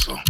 eso.